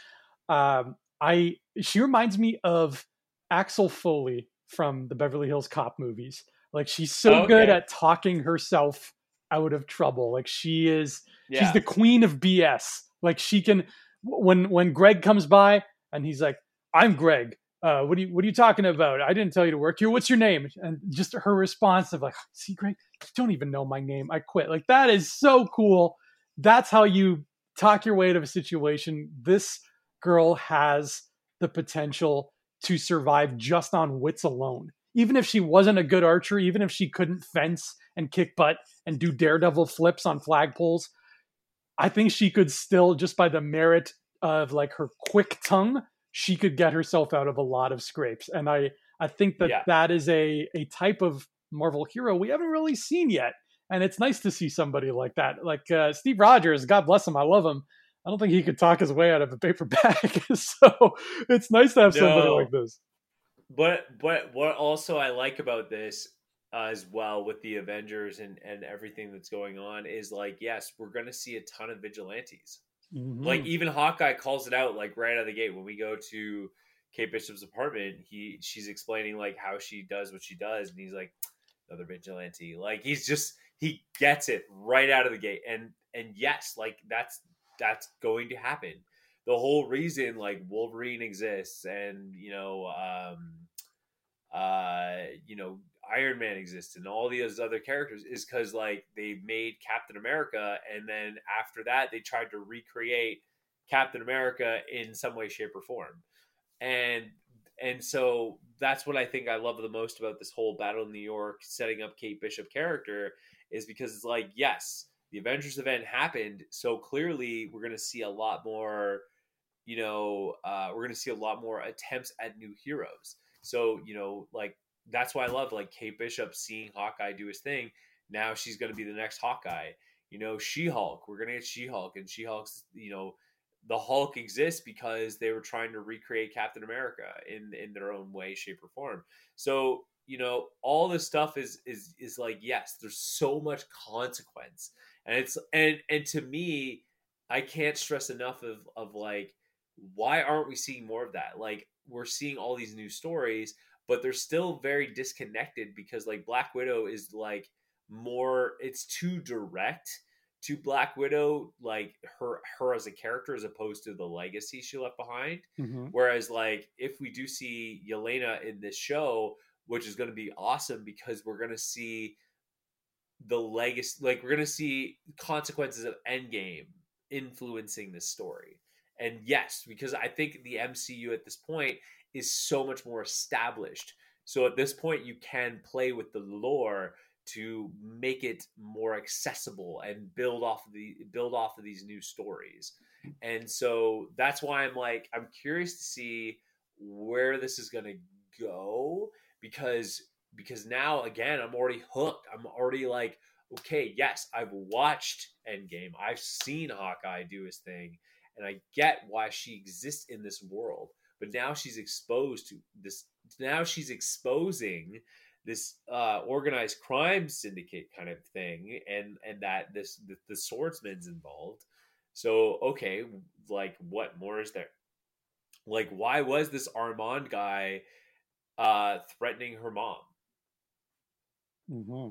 B: Um, I she reminds me of Axel Foley from the Beverly Hills Cop movies. Like she's so okay. good at talking herself out of trouble. Like she is, yeah. she's the queen of BS. Like she can, when when Greg comes by and he's like, "I'm Greg. Uh, what are you What are you talking about? I didn't tell you to work here. What's your name?" And just her response of like, "See, Greg, you don't even know my name. I quit." Like that is so cool. That's how you talk your way out of a situation. This girl has the potential to survive just on wits alone even if she wasn't a good archer, even if she couldn't fence and kick butt and do daredevil flips on flagpoles, I think she could still, just by the merit of like her quick tongue, she could get herself out of a lot of scrapes. And I, I think that
A: Yeah.
B: that is a a type of Marvel hero we haven't really seen yet. And it's nice to see somebody like that. Like uh, Steve Rogers, God bless him, I love him. I don't think he could talk his way out of a paper bag. <laughs> so it's nice to have somebody
A: No.
B: like this.
A: But but what also I like about this uh, as well with the Avengers and and everything that's going on is like yes, we're going to see a ton of vigilantes.
B: Mhm.
A: Like even Hawkeye calls it out like right out of the gate when we go to Kate Bishop's apartment. He she's explaining like how she does what she does, and he's like another vigilante. Like he's just he gets it right out of the gate, and and yes, like that's that's going to happen. The whole reason like Wolverine exists, and you know, um, uh, you know, Iron Man exists, and all these other characters is because like they made Captain America, and then after that they tried to recreate Captain America in some way, shape, or form, and and so that's what I think I love the most about this whole Battle in New York setting up Kate Bishop character is because it's like yes, the Avengers event happened, so clearly we're going to see a lot more. You know, uh, we're going to see a lot more attempts at new heroes. So you know, like that's why I love like Kate Bishop seeing Hawkeye do his thing. Now she's going to be the next Hawkeye. You know, She Hulk. We're going to get She Hulk, and She Hulk's. You know, the Hulk exists because they were trying to recreate Captain America in in their own way, shape, or form. So you know, all this stuff is is is like yes, there's so much consequence, and it's and and to me, I can't stress enough of of like why aren't we seeing more of that? Like we're seeing all these new stories, but they're still very disconnected because like Black Widow is like more it's too direct to Black Widow, like her her as a character as opposed to the legacy she left behind.
B: Mhm.
A: Whereas like if we do see Yelena in this show, which is going to be awesome because we're going to see the legacy like we're going to see consequences of Endgame influencing this story. And yes, because I think the MCU at this point is so much more established. So at this point you can play with the lore to make it more accessible and build off of the build off of these new stories. And so that's why I'm like I'm curious to see where this is going to go because because now again I'm already hooked. I'm already like okay, yes, I've watched Endgame. I've seen Hawkeye do his thing and I get why she exists in this world. But now she's exposed to this now she's exposing this uh, organized crime syndicate kind of thing, and and that this the, the swordsman's involved. So okay, like what more is there? Like why was this Armand guy uh, threatening her mom?
B: Mm-hmm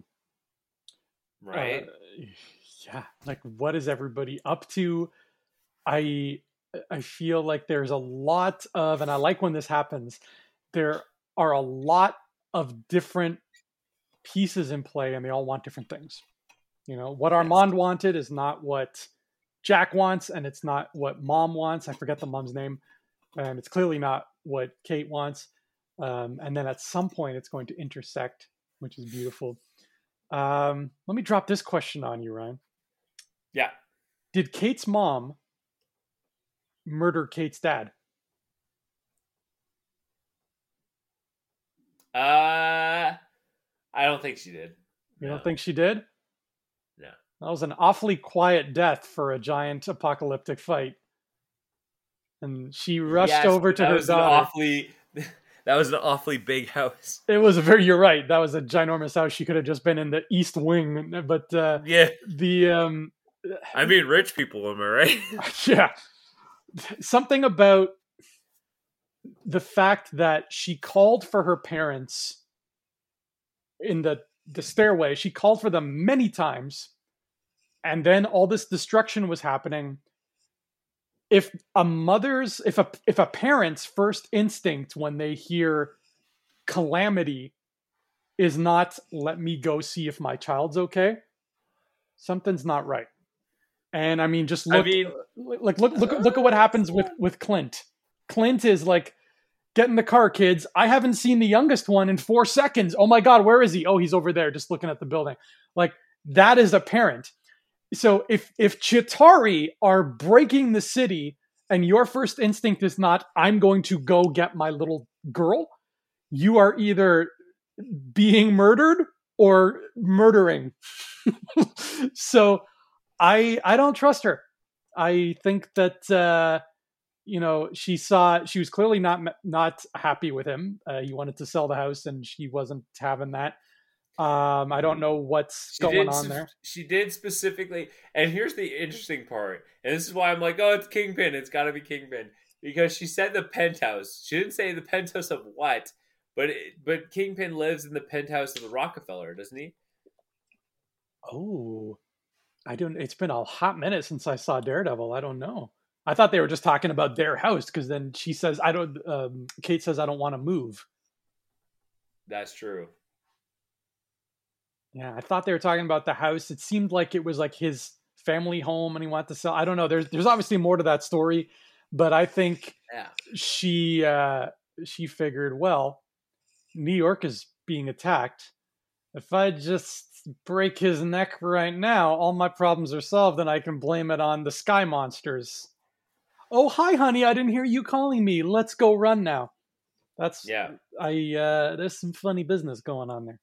A: Right?
B: Uh, yeah. Like, what is everybody up to? I I feel like there's a lot of, and I like when this happens. There are a lot of different pieces in play, and they all want different things. You know, what Armand wanted is not what Jack wants, and it's not what Mom wants. I forget the mom's name, and it's clearly not what Kate wants. Um, and then at some point, it's going to intersect, which is beautiful. Um, let me drop this question on you, Ryan.
A: yeah.
B: Did Kate's mom murder Kate's dad?
A: Uh, I don't think she did.
B: You
A: No.
B: don't think she did?
A: No.
B: That was an awfully quiet death for a giant apocalyptic fight. And she rushed
A: Yes,
B: over to her daughter.
A: awfully <laughs> that was an awfully big house.
B: It was a very. You're right. That was a ginormous house. She could have just been in the East Wing, but uh,
A: Yeah,
B: the um,
A: I mean, rich people, am I right? <laughs>
B: yeah, something about the fact that she called for her parents in the the stairway. She called for them many times, and then all this destruction was happening. If a mother's, if a if a parent's first instinct when they hear calamity is not let me go see if my child's okay, something's not right. And I mean, just
A: I
B: look,
A: mean,
B: like look look look at what happens with with Clint. Clint is like get in the car, kids. I haven't seen the youngest one in four seconds. Oh my God, where is he? Oh, he's over there, just looking at the building. Like that is apparent. So if if Chitauri are breaking the city and your first instinct is not, I'm going to go get my little girl, you are either being murdered or murdering. <laughs> so I I don't trust her. I think that uh, you know she saw she was clearly not not happy with him. Uh, he wanted to sell the house, and she wasn't having that. Um, I don't know what's she going on there.
A: She did specifically, and here's the interesting part, and this is why I'm like, oh, it's Kingpin. It's got to be Kingpin because she said the penthouse. She didn't say the penthouse of what, but it, but Kingpin lives in the penthouse of the Rockefeller, doesn't he?
B: Oh, I don't. It's been a hot minute since I saw Daredevil. I don't know. I thought they were just talking about their house because then she says, "I don't." Um, Kate says, "I don't want to move."
A: That's true.
B: Yeah, I thought they were talking about the house. It seemed like it was like his family home, and he wanted to sell. I don't know. There's there's obviously more to that story, but I think
A: yeah.
B: she uh, she figured, well, New York is being attacked. If I just break his neck right now, all my problems are solved, and I can blame it on the sky monsters. Oh, hi, honey. I didn't hear you calling me. Let's go run now. That's
A: yeah.
B: I uh, there's some funny business going on there.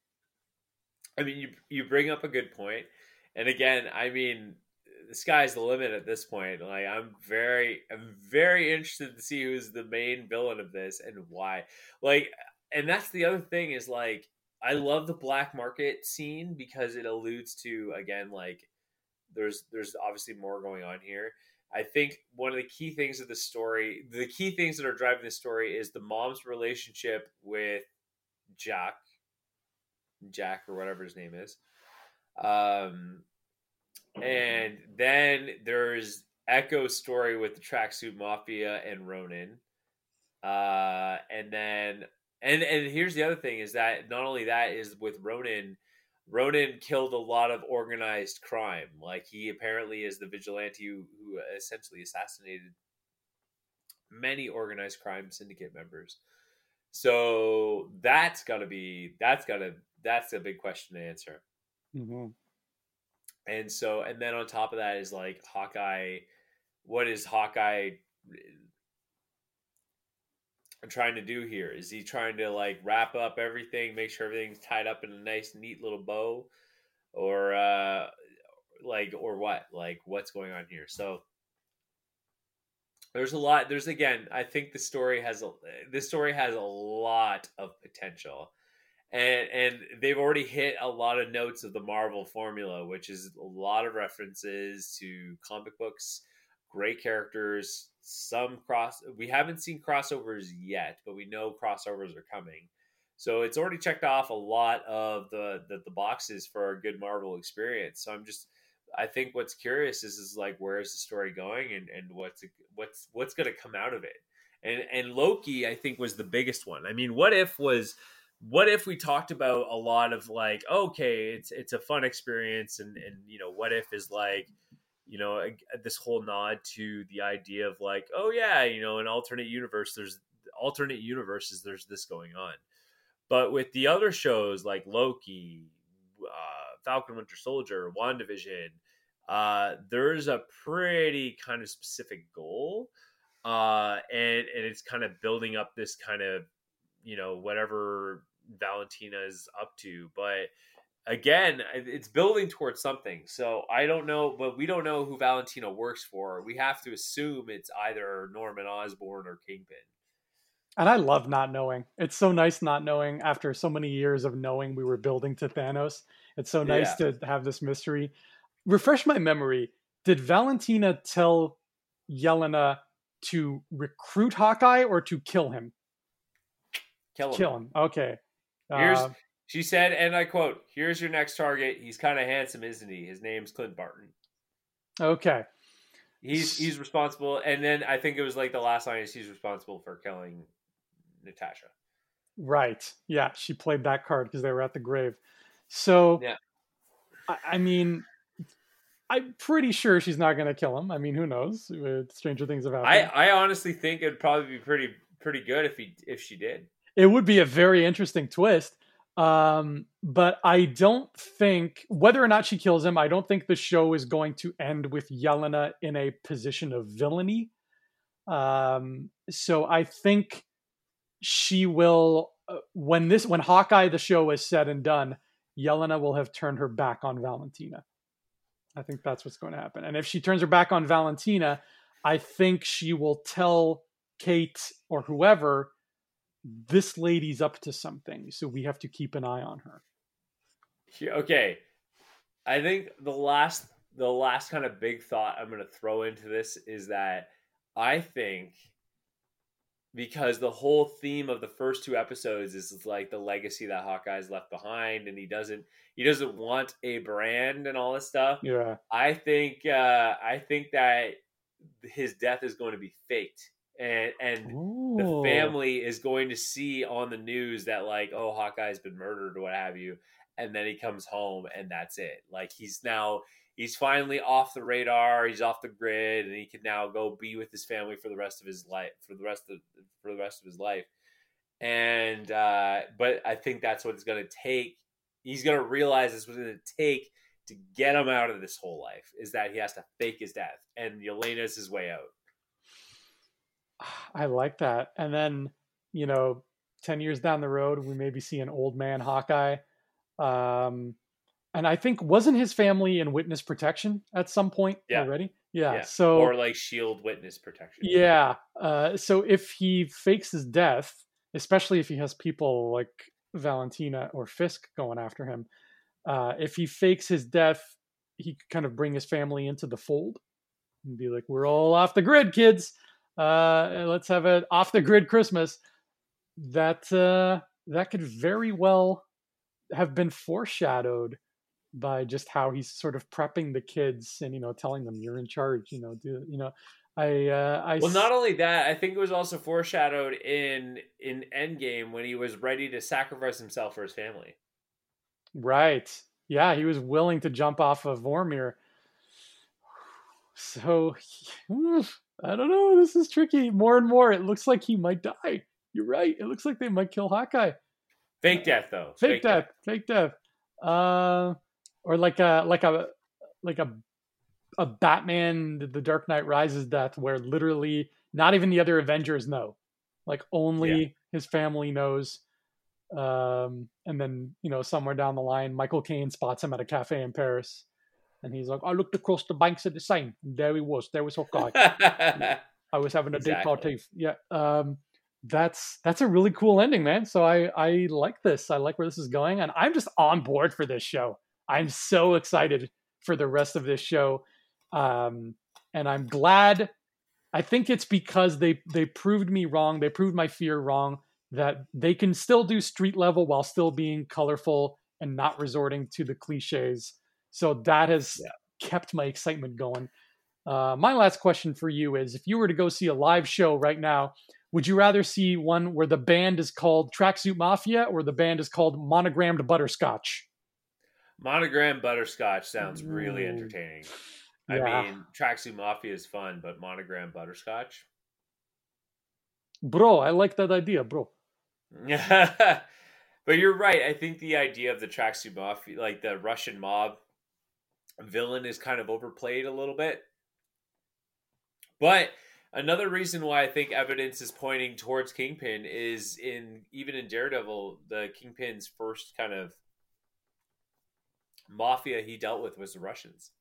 A: I mean, you you bring up a good point, and again, I mean, the sky's the limit at this point. Like, I'm very, I'm very interested to see who's the main villain of this and why. Like, and that's the other thing is like I love the black market scene because it alludes to again like there's there's obviously more going on here. I think one of the key things of the story, the key things that are driving the story is the mom's relationship with Jack, Jack or whatever his name is. Um, and then there's Echo's story with the tracksuit mafia and Ronin. Uh, and then and and here's the other thing is that not only that is with Ronin, Ronin killed a lot of organized crime. Like he apparently is the vigilante who, who essentially assassinated many organized crime syndicate members. So that's got to be that's got to that's a big question to answer.
B: Mm-hmm.
A: And so and then on top of that is like Hawkeye. What is Hawkeye trying to do here? Is he trying to like wrap up everything, make sure everything's tied up in a nice, neat little bow, or uh, like, or what? Like, what's going on here? So there's a lot. There's again, I think the story has a this story has a lot of potential. And, and they've already hit a lot of notes of the Marvel formula, which is a lot of references to comic books, great characters, some cross. We haven't seen crossovers yet, but we know crossovers are coming. So it's already checked off a lot of the, the the, boxes for a good Marvel experience. So I'm just, I think what's curious is is like where is the story going and and what's what's what's going to come out of it. And and Loki, I think, was the biggest one. I mean, what if was what if we talked about a lot of like okay it's it's a fun experience and and you know what if is like you know this whole nod to the idea of like oh yeah you know an alternate universe there's alternate universes there's this going on. But with the other shows like loki uh, falcon winter soldier wandavision uh, there's a pretty kind of specific goal uh, and and it's kind of building up this kind of you know whatever valentina is up to. But again, it's building towards something. So I don't know, but we don't know who Valentina works for. We have to assume it's either Norman Osborn or Kingpin.
B: And I love not knowing. It's so nice not knowing after so many years of knowing we were building to Thanos. It's so nice yeah. to have this mystery. Refresh my memory. Did Valentina tell Yelena to recruit Hawkeye or to kill him?
A: Kill him.
B: Kill him. Okay.
A: Here's uh, she said, and I quote, Here's your next target. He's kind of handsome, isn't he? His name's Clint Barton.
B: Okay.
A: He's he's responsible. And then I think it was like the last line is he's responsible for killing Natasha.
B: Right. Yeah. She played that card because they were at the grave. So,
A: yeah.
B: I, I mean, I'm pretty sure she's not going to kill him. I mean, who knows? Uh, Stranger things have happened.
A: I, I honestly think it'd probably be pretty pretty good if he if she did.
B: It would be a very interesting twist. Um, but I don't think whether or not she kills him, I don't think the show is going to end with Yelena in a position of villainy. Um, so I think she will uh, when this when Hawkeye the show is said and done, Yelena will have turned her back on Valentina. I think that's what's going to happen. And if she turns her back on Valentina, I think she will tell Kate or whoever this lady's up to something, so we have to keep an eye on her.
A: Okay. I think the last the last kind of big thought I'm going to throw into this is that I think because the whole theme of the first two episodes is like the legacy that Hawkeye's left behind, and he doesn't he doesn't want a brand and all this stuff.
B: Yeah,
A: I think uh, I think that his death is going to be faked, and and Ooh. the family is going to see on the news that like oh Hawkeye's been murdered or what have you, and then he comes home and that's it. Like he's now he's finally off the radar. He's off the grid, and he can now go be with his family for the rest of his life. For the rest of for the rest of his life, and uh, but I think that's what it's going to take. He's going to realize this was going to take to get him out of this whole life is that he has to fake his death, and Yelena's his way out. <sighs>
B: I like that, and then you know, ten years down the road, we maybe see an old man Hawkeye. Um, and I think wasn't his family in witness protection at some point yeah. already? Yeah. yeah. So
A: or like shield witness protection.
B: Yeah. Uh, so if he fakes his death, especially if he has people like Valentina or Fisk going after him, uh, if he fakes his death, he could kind of bring his family into the fold and be like, "We're all off the grid, kids. Uh, let's have an off the grid Christmas." That uh, that could very well have been foreshadowed by just how he's sort of prepping the kids and you know telling them you're in charge you know do you know. I uh i
A: well not only that i think it was also foreshadowed in in endgame when he was ready to sacrifice himself for his family.
B: Right. Yeah he was willing to jump off of vormir. <sighs> So i don't know this is tricky more and more it looks like he might die you're right it looks like they might kill hawkeye
A: fake death though
B: fake, fake death, death fake death uh or like a like a like a a Batman the Dark Knight Rises death where literally not even the other Avengers know. Like only yeah. his family knows. Um, and then, you know, somewhere down the line, Michael Caine spots him at a cafe in Paris. And he's like, I looked across the banks of the Seine. And there he was. There was Hawkeye. <laughs> I was having a exactly. date party. Yeah. Um, that's that's a really cool ending, man. So I I like this. I like where this is going, and I'm just on board for this show. I'm so excited for the rest of this show. Um, and I'm glad. I think it's because they they proved me wrong. They proved my fear wrong that they can still do street level while still being colorful and not resorting to the cliches. So that has yeah. kept my excitement going. Uh, my last question for you is: If you were to go see a live show right now, would you rather see one where the band is called Tracksuit Mafia or the band is called Monogrammed Butterscotch?
A: Monogram butterscotch sounds really entertaining. Yeah. I mean, tracksuit mafia is fun, but monogram butterscotch.
B: Bro, I like that idea, bro.
A: Yeah, <laughs> but you're right. I think the idea of the tracksuit mafia, like the Russian mob villain, is kind of overplayed a little bit. But another reason why I think evidence is pointing towards Kingpin is in even in Daredevil, the Kingpin's first kind of mafia he dealt with was the Russians.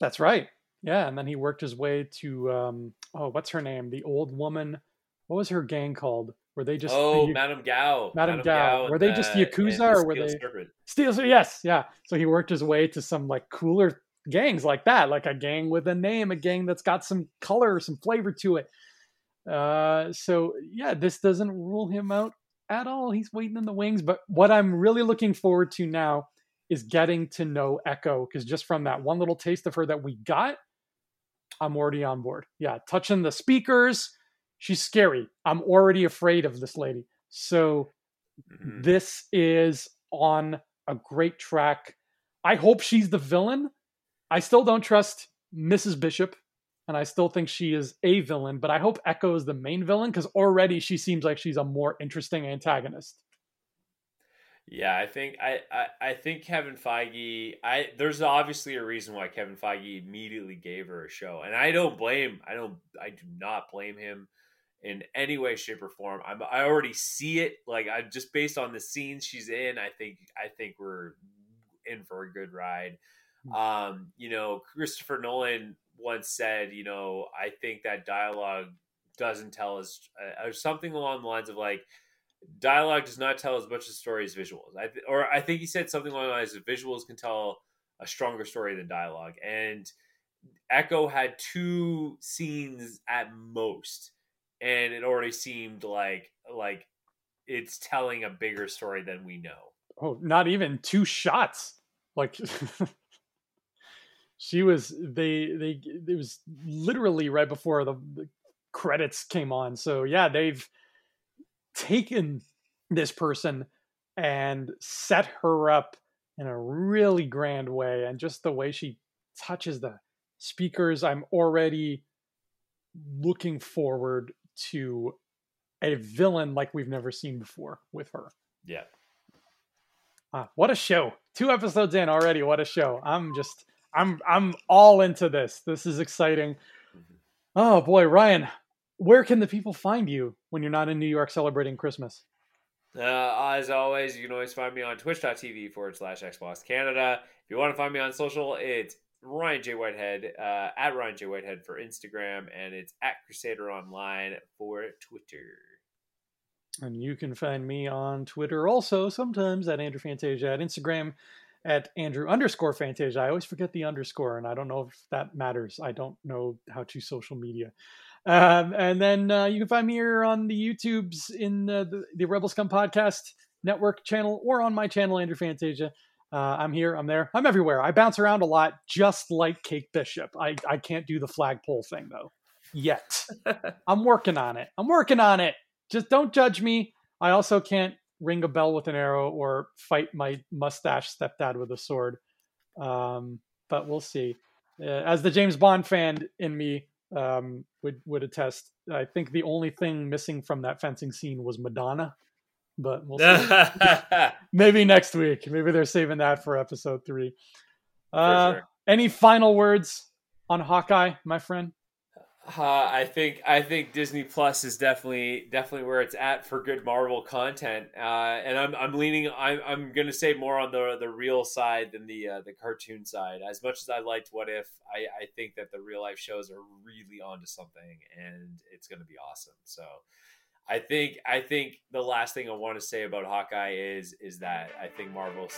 B: That's right. Yeah, and then he worked his way to um, oh, what's her name? The old woman. What was her gang called? Were they just
A: oh,
B: the,
A: Madame Gao?
B: Madame, Madame Gao. Gao. Were they just yakuza or were they Serpent. Steel? So yes, yeah. So he worked his way to some like cooler gangs like that, like a gang with a name, a gang that's got some color, some flavor to it. Uh, so yeah, this doesn't rule him out at all. He's waiting in the wings. But what I'm really looking forward to now is getting to know Echo because just from that one little taste of her that we got, I'm already on board. Yeah, touching the speakers, she's scary. I'm already afraid of this lady. So mm-hmm. this is on a great track. I hope she's the villain. I still don't trust Mrs. Bishop. and I still think she is a villain, but I hope Echo is the main villain because already she seems like she's a more interesting antagonist.
A: Yeah, I think I, I, I think Kevin Feige. I there's obviously a reason why Kevin Feige immediately gave her a show, and I don't blame. I don't. I do not blame him in any way, shape, or form. I'm, I already see it. Like I just based on the scenes she's in. I think I think we're in for a good ride. Hmm. Um, you know, Christopher Nolan once said, you know, I think that dialogue doesn't tell us uh, or something along the lines of like dialogue does not tell as much a story as visuals. I th- or I think he said something along the lines of visuals can tell a stronger story than dialogue. And Echo had two scenes at most, and it already seemed like like it's telling a bigger story than we know.
B: Oh, not even two shots. Like <laughs> she was they they it was literally right before the, the credits came on. So yeah, they've taken this person and set her up in a really grand way and just the way she touches the speakers i'm already looking forward to a villain like we've never seen before with her
A: yeah
B: uh, what a show two episodes in already what a show i'm just i'm i'm all into this this is exciting mm-hmm. oh boy ryan where can the people find you when you're not in New York celebrating Christmas?
A: Uh, as always, you can always find me on twitch.tv forward slash Xbox Canada. If you want to find me on social, it's Ryan J. Whitehead, uh, at Ryan J. Whitehead for Instagram, and it's at Crusader Online for Twitter.
B: And you can find me on Twitter also, sometimes at Andrew Fantasia, at Instagram at Andrew underscore Fantasia. I always forget the underscore, and I don't know if that matters. I don't know how to social media. Um, and then uh, you can find me here on the YouTubes in the, the Rebel Scum Podcast Network channel or on my channel, Andrew Fantasia. Uh, I'm here, I'm there, I'm everywhere. I bounce around a lot, just like Kate Bishop. I, I can't do the flagpole thing though, yet. <laughs> I'm working on it. I'm working on it. Just don't judge me. I also can't ring a bell with an arrow or fight my mustache stepdad with a sword. Um, but we'll see. Uh, as the James Bond fan in me um, would would attest. I think the only thing missing from that fencing scene was Madonna, but we'll <laughs> maybe next week. Maybe they're saving that for episode three. Uh, sure. Any final words on Hawkeye, my friend?
A: Uh, I think I think Disney Plus is definitely definitely where it's at for good Marvel content, uh, and I'm I'm leaning I'm I'm gonna say more on the the real side than the uh, the cartoon side. As much as I liked What If, I I think that the real life shows are really onto something, and it's gonna be awesome. So. I think I think the last thing I want to say about Hawkeye is is that I think Marvel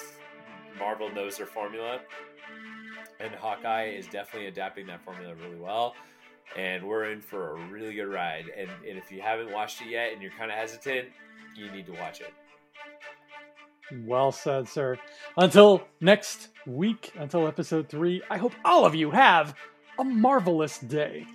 A: Marvel knows their formula, and Hawkeye is definitely adapting that formula really well and we're in for a really good ride. And, and if you haven't watched it yet and you're kind of hesitant, you need to watch it.
B: Well said, sir. Until next week, until episode three, I hope all of you have a marvelous day.